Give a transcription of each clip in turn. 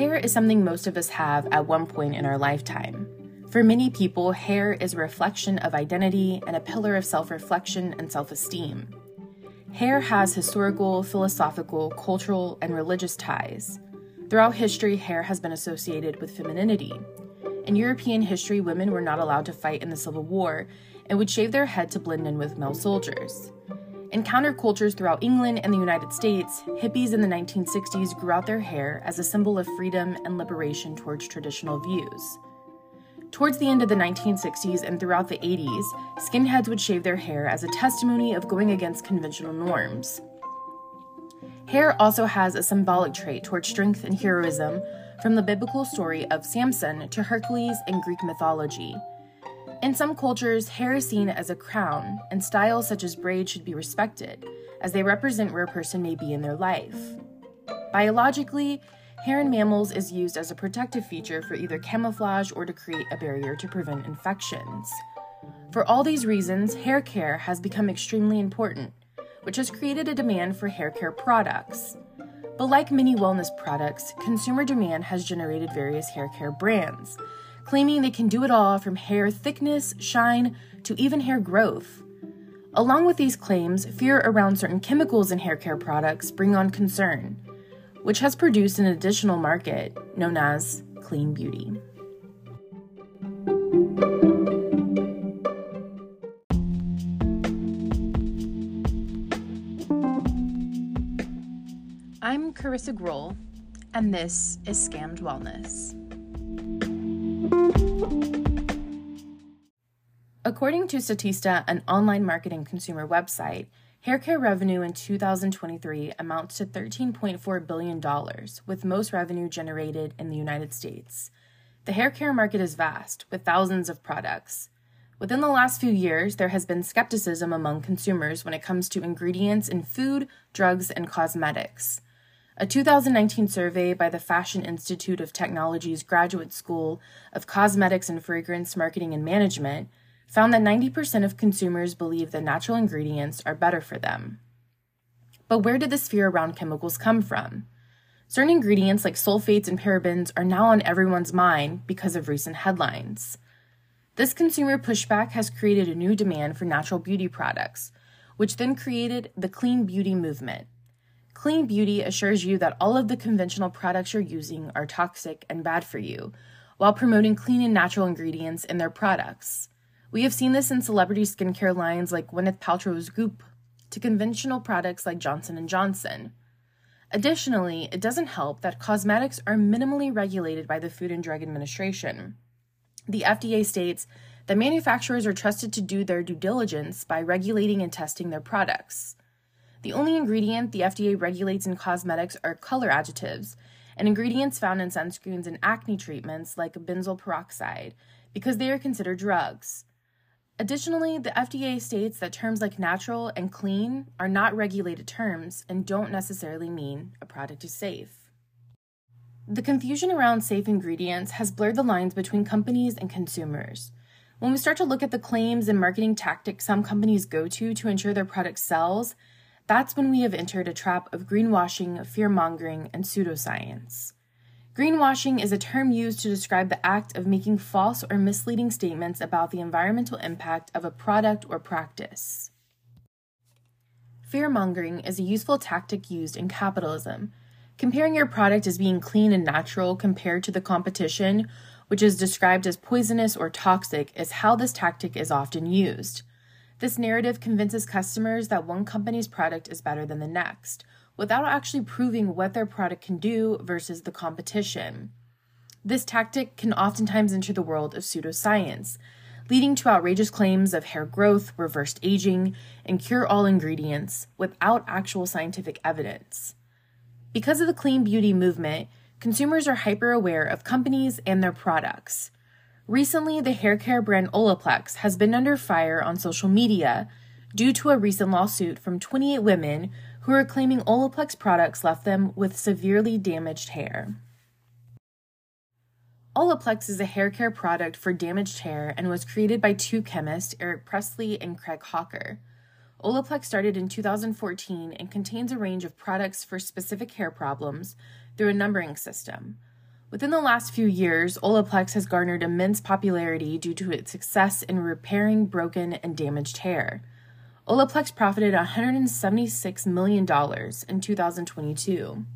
Hair is something most of us have at one point in our lifetime. For many people, hair is a reflection of identity and a pillar of self reflection and self esteem. Hair has historical, philosophical, cultural, and religious ties. Throughout history, hair has been associated with femininity. In European history, women were not allowed to fight in the Civil War and would shave their head to blend in with male soldiers. In countercultures throughout England and the United States, hippies in the 1960s grew out their hair as a symbol of freedom and liberation towards traditional views. Towards the end of the 1960s and throughout the 80s, skinheads would shave their hair as a testimony of going against conventional norms. Hair also has a symbolic trait towards strength and heroism, from the biblical story of Samson to Hercules in Greek mythology. In some cultures, hair is seen as a crown, and styles such as braids should be respected, as they represent where a person may be in their life. Biologically, hair in mammals is used as a protective feature for either camouflage or to create a barrier to prevent infections. For all these reasons, hair care has become extremely important, which has created a demand for hair care products. But like many wellness products, consumer demand has generated various hair care brands claiming they can do it all from hair thickness, shine, to even hair growth. Along with these claims, fear around certain chemicals in hair care products bring on concern, which has produced an additional market known as clean beauty. I'm Curissa Groll, and this is Scammed Wellness. According to Statista, an online marketing consumer website, hair care revenue in 2023 amounts to $13.4 billion, with most revenue generated in the United States. The hair care market is vast, with thousands of products. Within the last few years, there has been skepticism among consumers when it comes to ingredients in food, drugs, and cosmetics. A 2019 survey by the Fashion Institute of Technology's Graduate School of Cosmetics and Fragrance Marketing and Management found that 90% of consumers believe that natural ingredients are better for them. But where did this fear around chemicals come from? Certain ingredients like sulfates and parabens are now on everyone's mind because of recent headlines. This consumer pushback has created a new demand for natural beauty products, which then created the clean beauty movement. Clean beauty assures you that all of the conventional products you're using are toxic and bad for you, while promoting clean and natural ingredients in their products. We have seen this in celebrity skincare lines like Gwyneth Paltrow's Goop to conventional products like Johnson & Johnson. Additionally, it doesn't help that cosmetics are minimally regulated by the Food and Drug Administration. The FDA states that manufacturers are trusted to do their due diligence by regulating and testing their products. The only ingredient the FDA regulates in cosmetics are color additives and ingredients found in sunscreens and acne treatments like benzoyl peroxide because they are considered drugs. Additionally, the FDA states that terms like natural and clean are not regulated terms and don't necessarily mean a product is safe. The confusion around safe ingredients has blurred the lines between companies and consumers. When we start to look at the claims and marketing tactics some companies go to to ensure their product sells, that's when we have entered a trap of greenwashing, fear mongering, and pseudoscience. Greenwashing is a term used to describe the act of making false or misleading statements about the environmental impact of a product or practice. Fear mongering is a useful tactic used in capitalism. Comparing your product as being clean and natural compared to the competition, which is described as poisonous or toxic, is how this tactic is often used. This narrative convinces customers that one company's product is better than the next, without actually proving what their product can do versus the competition. This tactic can oftentimes enter the world of pseudoscience, leading to outrageous claims of hair growth, reversed aging, and cure all ingredients without actual scientific evidence. Because of the clean beauty movement, consumers are hyper aware of companies and their products. Recently, the hair care brand Olaplex has been under fire on social media due to a recent lawsuit from 28 women who are claiming Olaplex products left them with severely damaged hair. Olaplex is a hair care product for damaged hair and was created by two chemists, Eric Pressly and Craig Hawker. Olaplex started in 2014 and contains a range of products for specific hair problems through a numbering system. Within the last few years, Olaplex has garnered immense popularity due to its success in repairing broken and damaged hair. Olaplex profited $176 million in 2022.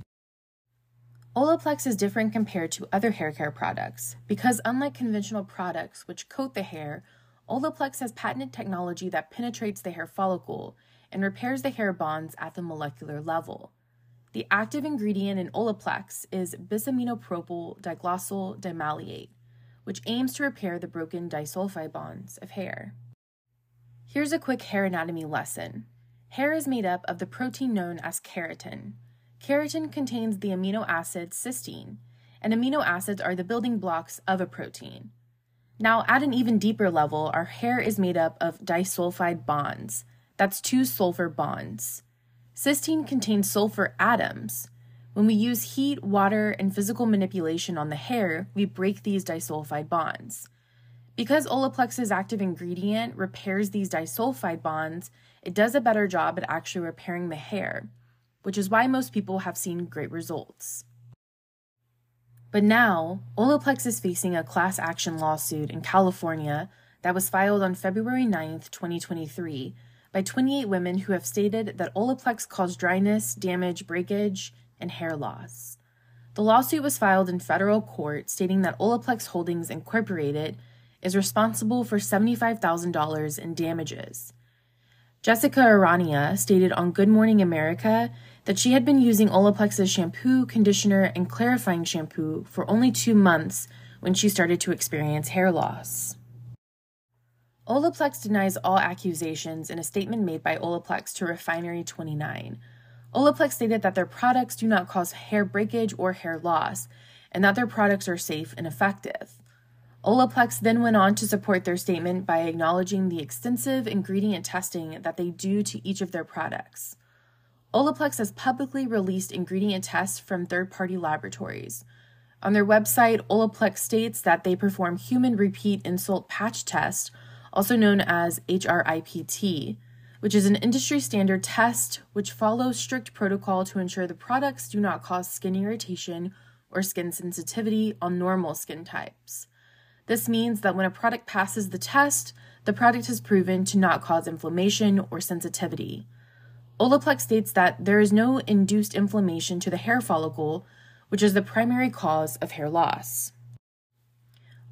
Olaplex is different compared to other hair care products because, unlike conventional products which coat the hair, Olaplex has patented technology that penetrates the hair follicle and repairs the hair bonds at the molecular level. The active ingredient in Olaplex is bisaminopropyl diglycol dimaleate, which aims to repair the broken disulfide bonds of hair. Here's a quick hair anatomy lesson. Hair is made up of the protein known as keratin. Keratin contains the amino acid cysteine, and amino acids are the building blocks of a protein. Now, at an even deeper level, our hair is made up of disulfide bonds. That's two sulfur bonds. Cysteine contains sulfur atoms. When we use heat, water, and physical manipulation on the hair, we break these disulfide bonds. Because Olaplex's active ingredient repairs these disulfide bonds, it does a better job at actually repairing the hair, which is why most people have seen great results. But now, Olaplex is facing a class action lawsuit in California that was filed on February 9, 2023, by 28 women who have stated that Olaplex caused dryness, damage, breakage, and hair loss. The lawsuit was filed in federal court stating that Olaplex Holdings Incorporated is responsible for $75,000 in damages. Jessica Arania stated on Good Morning America that she had been using Olaplex's shampoo, conditioner, and clarifying shampoo for only two months when she started to experience hair loss. Olaplex denies all accusations in a statement made by Olaplex to Refinery 29. Olaplex stated that their products do not cause hair breakage or hair loss, and that their products are safe and effective. Olaplex then went on to support their statement by acknowledging the extensive ingredient testing that they do to each of their products. Olaplex has publicly released ingredient tests from third party laboratories. On their website, Olaplex states that they perform human repeat insult patch test, also known as HRIPT, which is an industry standard test which follows strict protocol to ensure the products do not cause skin irritation or skin sensitivity on normal skin types. This means that when a product passes the test, the product is proven to not cause inflammation or sensitivity. Olaplex states that there is no induced inflammation to the hair follicle, which is the primary cause of hair loss.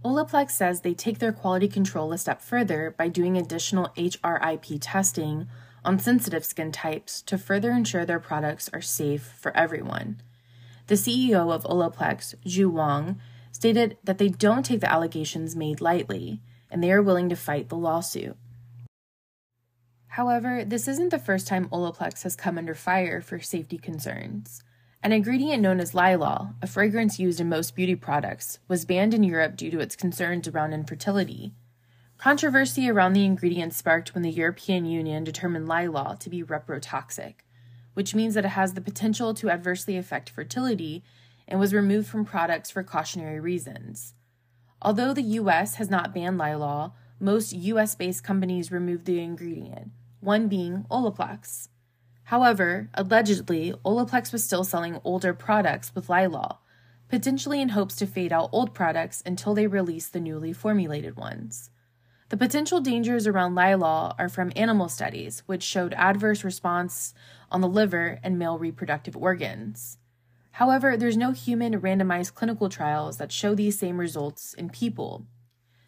Olaplex says they take their quality control a step further by doing additional HRIP testing on sensitive skin types to further ensure their products are safe for everyone. The CEO of Olaplex, JuE Wong, stated that they don't take the allegations made lightly and they are willing to fight the lawsuit. However, this isn't the first time Olaplex has come under fire for safety concerns. An ingredient known as Lilial, a fragrance used in most beauty products, was banned in Europe due to its concerns around infertility. Controversy around the ingredient sparked when the European Union determined Lilial to be reprotoxic, which means that it has the potential to adversely affect fertility and was removed from products for cautionary reasons. Although the US has not banned Lilial, most US based companies removed the ingredient, one being Olaplex. However, allegedly, Olaplex was still selling older products with Lilial, potentially in hopes to fade out old products until they release the newly formulated ones. The potential dangers around Lilial are from animal studies, which showed adverse response on the liver and male reproductive organs. However, there's no human randomized clinical trials that show these same results in people.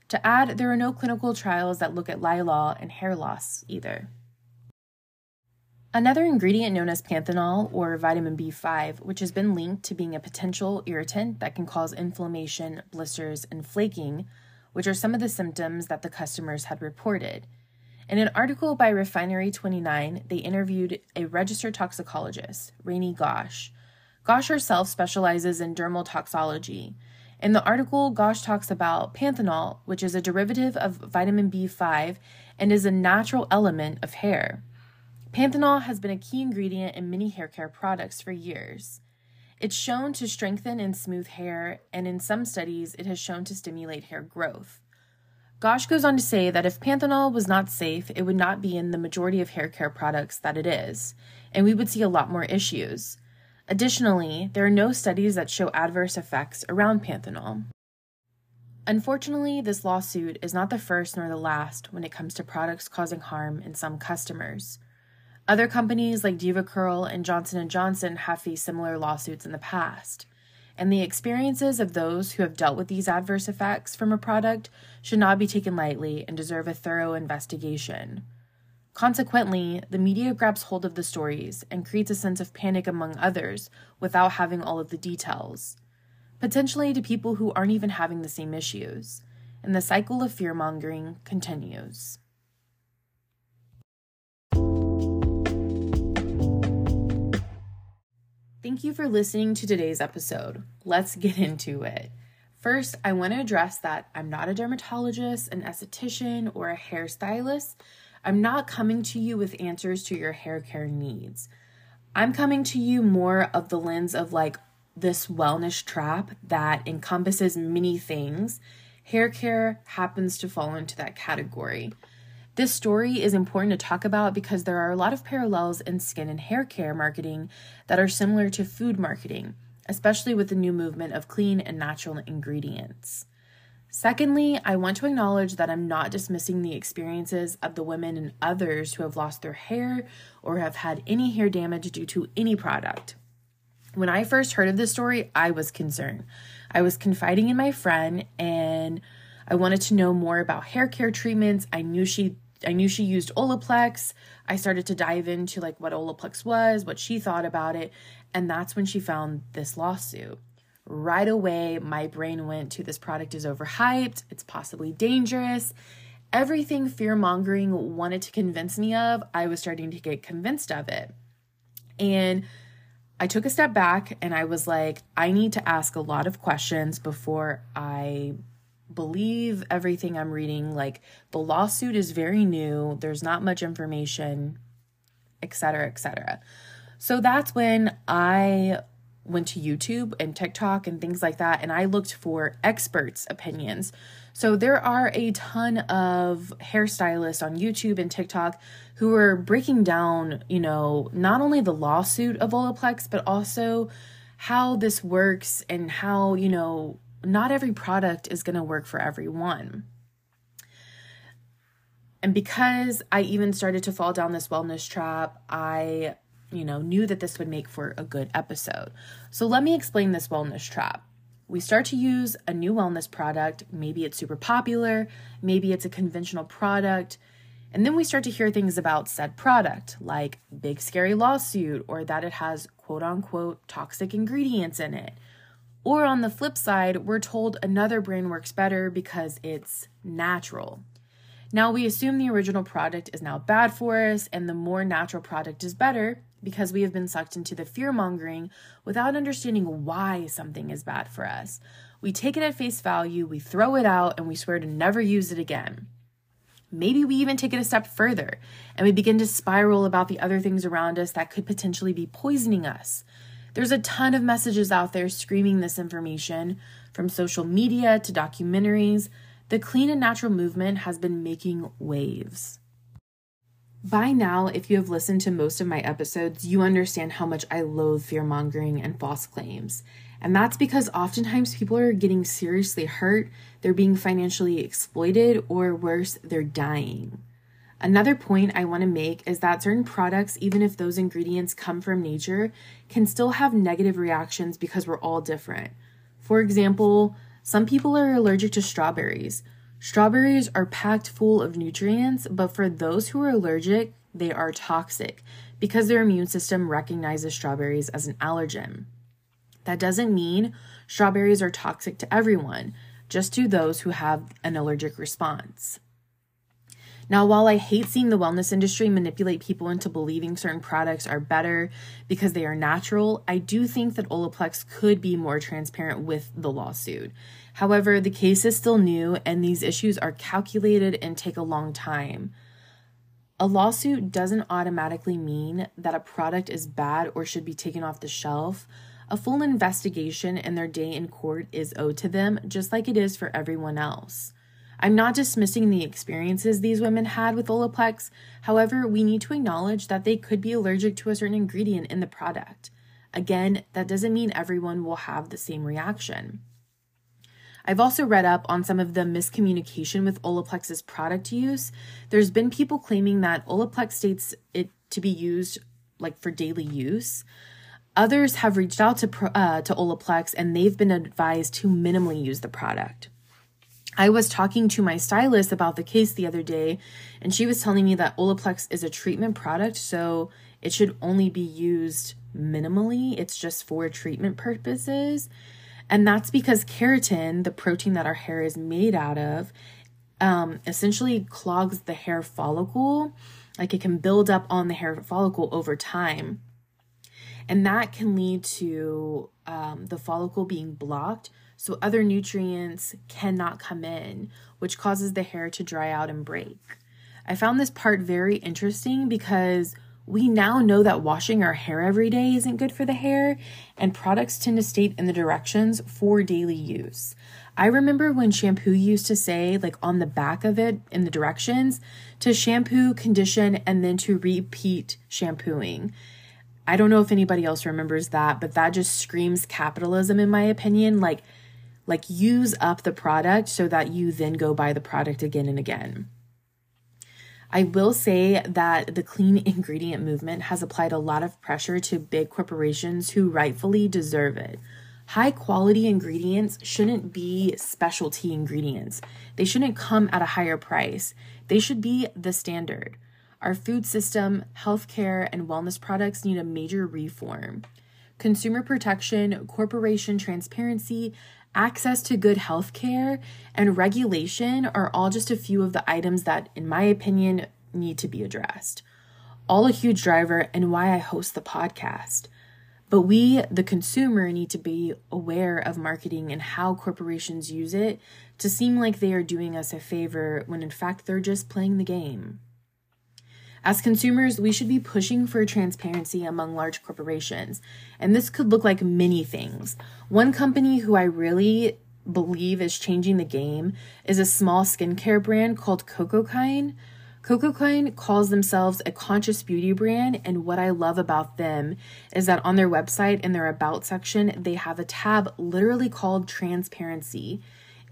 To add, there are no clinical trials that look at Lilial and hair loss either. Another ingredient known as panthenol or vitamin B5, which has been linked to being a potential irritant that can cause inflammation, blisters, and flaking, which are some of the symptoms that the customers had reported. In an article by Refinery 29, they interviewed a registered toxicologist, Rainey Gosh, Gosh herself specializes in dermal toxology. In the article, Gosh talks about panthenol, which is a derivative of vitamin B5 and is a natural element of hair. Panthenol has been a key ingredient in many hair care products for years. It's shown to strengthen and smooth hair, and in some studies, it has shown to stimulate hair growth. Gosh goes on to say that if panthenol was not safe, it would not be in the majority of hair care products that it is, and we would see a lot more issues. Additionally, there are no studies that show adverse effects around panthenol. Unfortunately, this lawsuit is not the first nor the last when it comes to products causing harm in some customers. Other companies like DevaCurl and Johnson & Johnson have faced similar lawsuits in the past, and the experiences of those who have dealt with these adverse effects from a product should not be taken lightly and deserve a thorough investigation. Consequently, the media grabs hold of the stories and creates a sense of panic among others without having all of the details potentially to people who aren't even having the same issues, and the cycle of fear mongering continues. Thank you for listening to today's episode. Let's get into it. First, I want to address that I'm not a dermatologist, an esthetician, or a hairstylist. I'm not coming to you with answers to your hair care needs. I'm coming to you more of the lens of like this wellness trap that encompasses many things, hair care happens to fall into that category. This story is important to talk about because there are a lot of parallels in skin and hair care marketing that are similar to food marketing, especially with the new movement of clean and natural ingredients. Secondly, I want to acknowledge that I'm not dismissing the experiences of the women and others who have lost their hair or have had any hair damage due to any product. When I first heard of this story, I was concerned. I was confiding in my friend and I wanted to know more about hair care treatments. I knew she I knew she used Olaplex. I started to dive into like what Olaplex was, what she thought about it, and that's when she found this lawsuit. Right away, my brain went to this product is overhyped, it's possibly dangerous. Everything fear mongering wanted to convince me of, I was starting to get convinced of it. And I took a step back and I was like, I need to ask a lot of questions before I believe everything I'm reading. Like, the lawsuit is very new, there's not much information, etc., etc. So that's when I went to YouTube and TikTok and things like that, and I looked for experts' opinions. So there are a ton of hairstylists on YouTube and TikTok who are breaking down, you know, not only the lawsuit of Olaplex, but also how this works and how, you know, not every product is going to work for everyone. And because I even started to fall down this wellness trap, I, you know, knew that this would make for a good episode. So let me explain this wellness trap we start to use a new wellness product. Maybe it's super popular, maybe it's a conventional product. And then we start to hear things about said product, like big scary lawsuit, or that it has quote unquote toxic ingredients in it. Or on the flip side, we're told another brand works better because it's natural. Now we assume the original product is now bad for us, and the more natural product is better, because we have been sucked into the fear mongering without understanding why something is bad for us. We take it at face value, we throw it out, and we swear to never use it again. Maybe we even take it a step further and we begin to spiral about the other things around us that could potentially be poisoning us. There's a ton of messages out there screaming this information, from social media to documentaries. The clean and natural movement has been making waves. By now, if you have listened to most of my episodes, you understand how much I loathe fear mongering and false claims. And that's because oftentimes people are getting seriously hurt, they're being financially exploited, or worse, they're dying. Another point I want to make is that certain products, even if those ingredients come from nature, can still have negative reactions because we're all different. For example, some people are allergic to strawberries. Strawberries are packed full of nutrients, but for those who are allergic, they are toxic because their immune system recognizes strawberries as an allergen. That doesn't mean strawberries are toxic to everyone, just to those who have an allergic response. Now, while I hate seeing the wellness industry manipulate people into believing certain products are better because they are natural, I do think that Olaplex could be more transparent with the lawsuit. However, the case is still new and these issues are calculated and take a long time. A lawsuit doesn't automatically mean that a product is bad or should be taken off the shelf. A full investigation and their day in court is owed to them, just like it is for everyone else. I'm not dismissing the experiences these women had with Olaplex. However, we need to acknowledge that they could be allergic to a certain ingredient in the product. Again, that doesn't mean everyone will have the same reaction. I've also read up on some of the miscommunication with Olaplex's product use. There's been people claiming that Olaplex states it to be used like for daily use. Others have reached out to uh, to Olaplex and they've been advised to minimally use the product. I was talking to my stylist about the case the other day, and she was telling me that Olaplex is a treatment product, so it should only be used minimally. It's just for treatment purposes. And that's because keratin, the protein that our hair is made out of, um, essentially clogs the hair follicle. Like it can build up on the hair follicle over time. And that can lead to um, the follicle being blocked so other nutrients cannot come in, which causes the hair to dry out and break. I found this part very interesting because we now know that washing our hair every day isn't good for the hair, and products tend to state in the directions for daily use. I remember when shampoo used to say, like on the back of it in the directions, to shampoo, condition, and then to repeat shampooing. I don't know if anybody else remembers that, but that just screams capitalism in my opinion. Like, like use up the product so that you then go buy the product again and again. I will say that the clean ingredient movement has applied a lot of pressure to big corporations who rightfully deserve it. High quality ingredients shouldn't be specialty ingredients. They shouldn't come at a higher price. They should be the standard. Our food system, healthcare, and wellness products need a major reform. Consumer protection, corporation transparency, access to good health care, and regulation are all just a few of the items that, in my opinion, need to be addressed. All a huge driver and why I host the podcast. But we, the consumer, need to be aware of marketing and how corporations use it to seem like they are doing us a favor when in fact they're just playing the game. As consumers, we should be pushing for transparency among large corporations, and this could look like many things. One company who I really believe is changing the game is a small skincare brand called Cocokind. Cocokind calls themselves a conscious beauty brand, and what I love about them is that on their website in their About section, they have a tab literally called Transparency.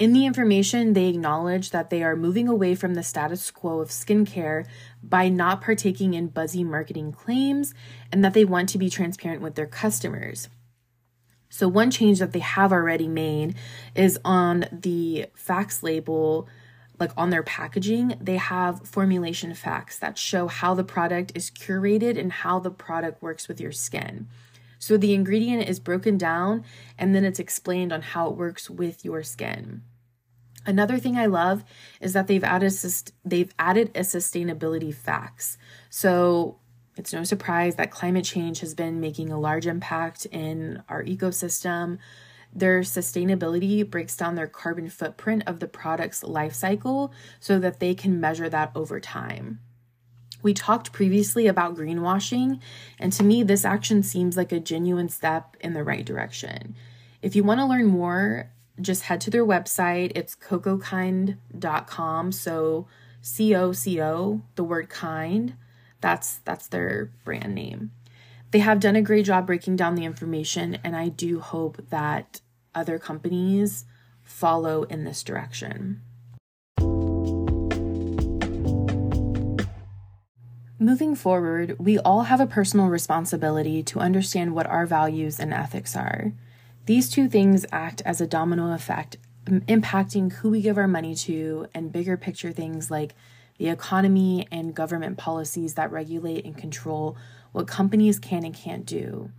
In the information, they acknowledge that they are moving away from the status quo of skincare by not partaking in buzzy marketing claims and that they want to be transparent with their customers. So, one change that they have already made is on the facts label, like on their packaging, they have formulation facts that show how the product is curated and how the product works with your skin. So the ingredient is broken down and then it's explained on how it works with your skin. Another thing I love is that they've added they've added a sustainability facts. So it's no surprise that climate change has been making a large impact in our ecosystem. Their sustainability breaks down their carbon footprint of the product's life cycle so that they can measure that over time. We talked previously about greenwashing, and to me, this action seems like a genuine step in the right direction. If you want to learn more, just head to their website. It's cocokind.com. So C O C O, the word kind. That's that's their brand name. They have done a great job breaking down the information, and I do hope that other companies follow in this direction. Moving forward, we all have a personal responsibility to understand what our values and ethics are. These two things act as a domino effect, impacting who we give our money to and bigger picture things like the economy and government policies that regulate and control what companies can and can't do.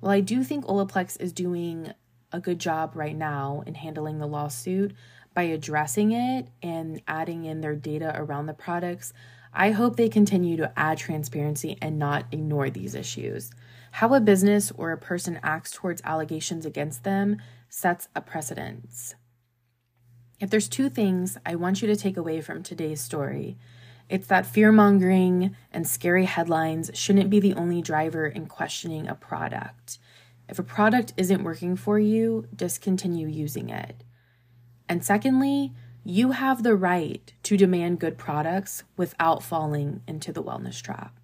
While I do think Olaplex is doing a good job right now in handling the lawsuit by addressing it and adding in their data around the products, I hope they continue to add transparency and not ignore these issues. How a business or a person acts towards allegations against them sets a precedence. If there's two things I want you to take away from today's story, it's that fear mongering and scary headlines shouldn't be the only driver in questioning a product. If a product isn't working for you, discontinue using it. And secondly, you have the right to demand good products without falling into the wellness trap.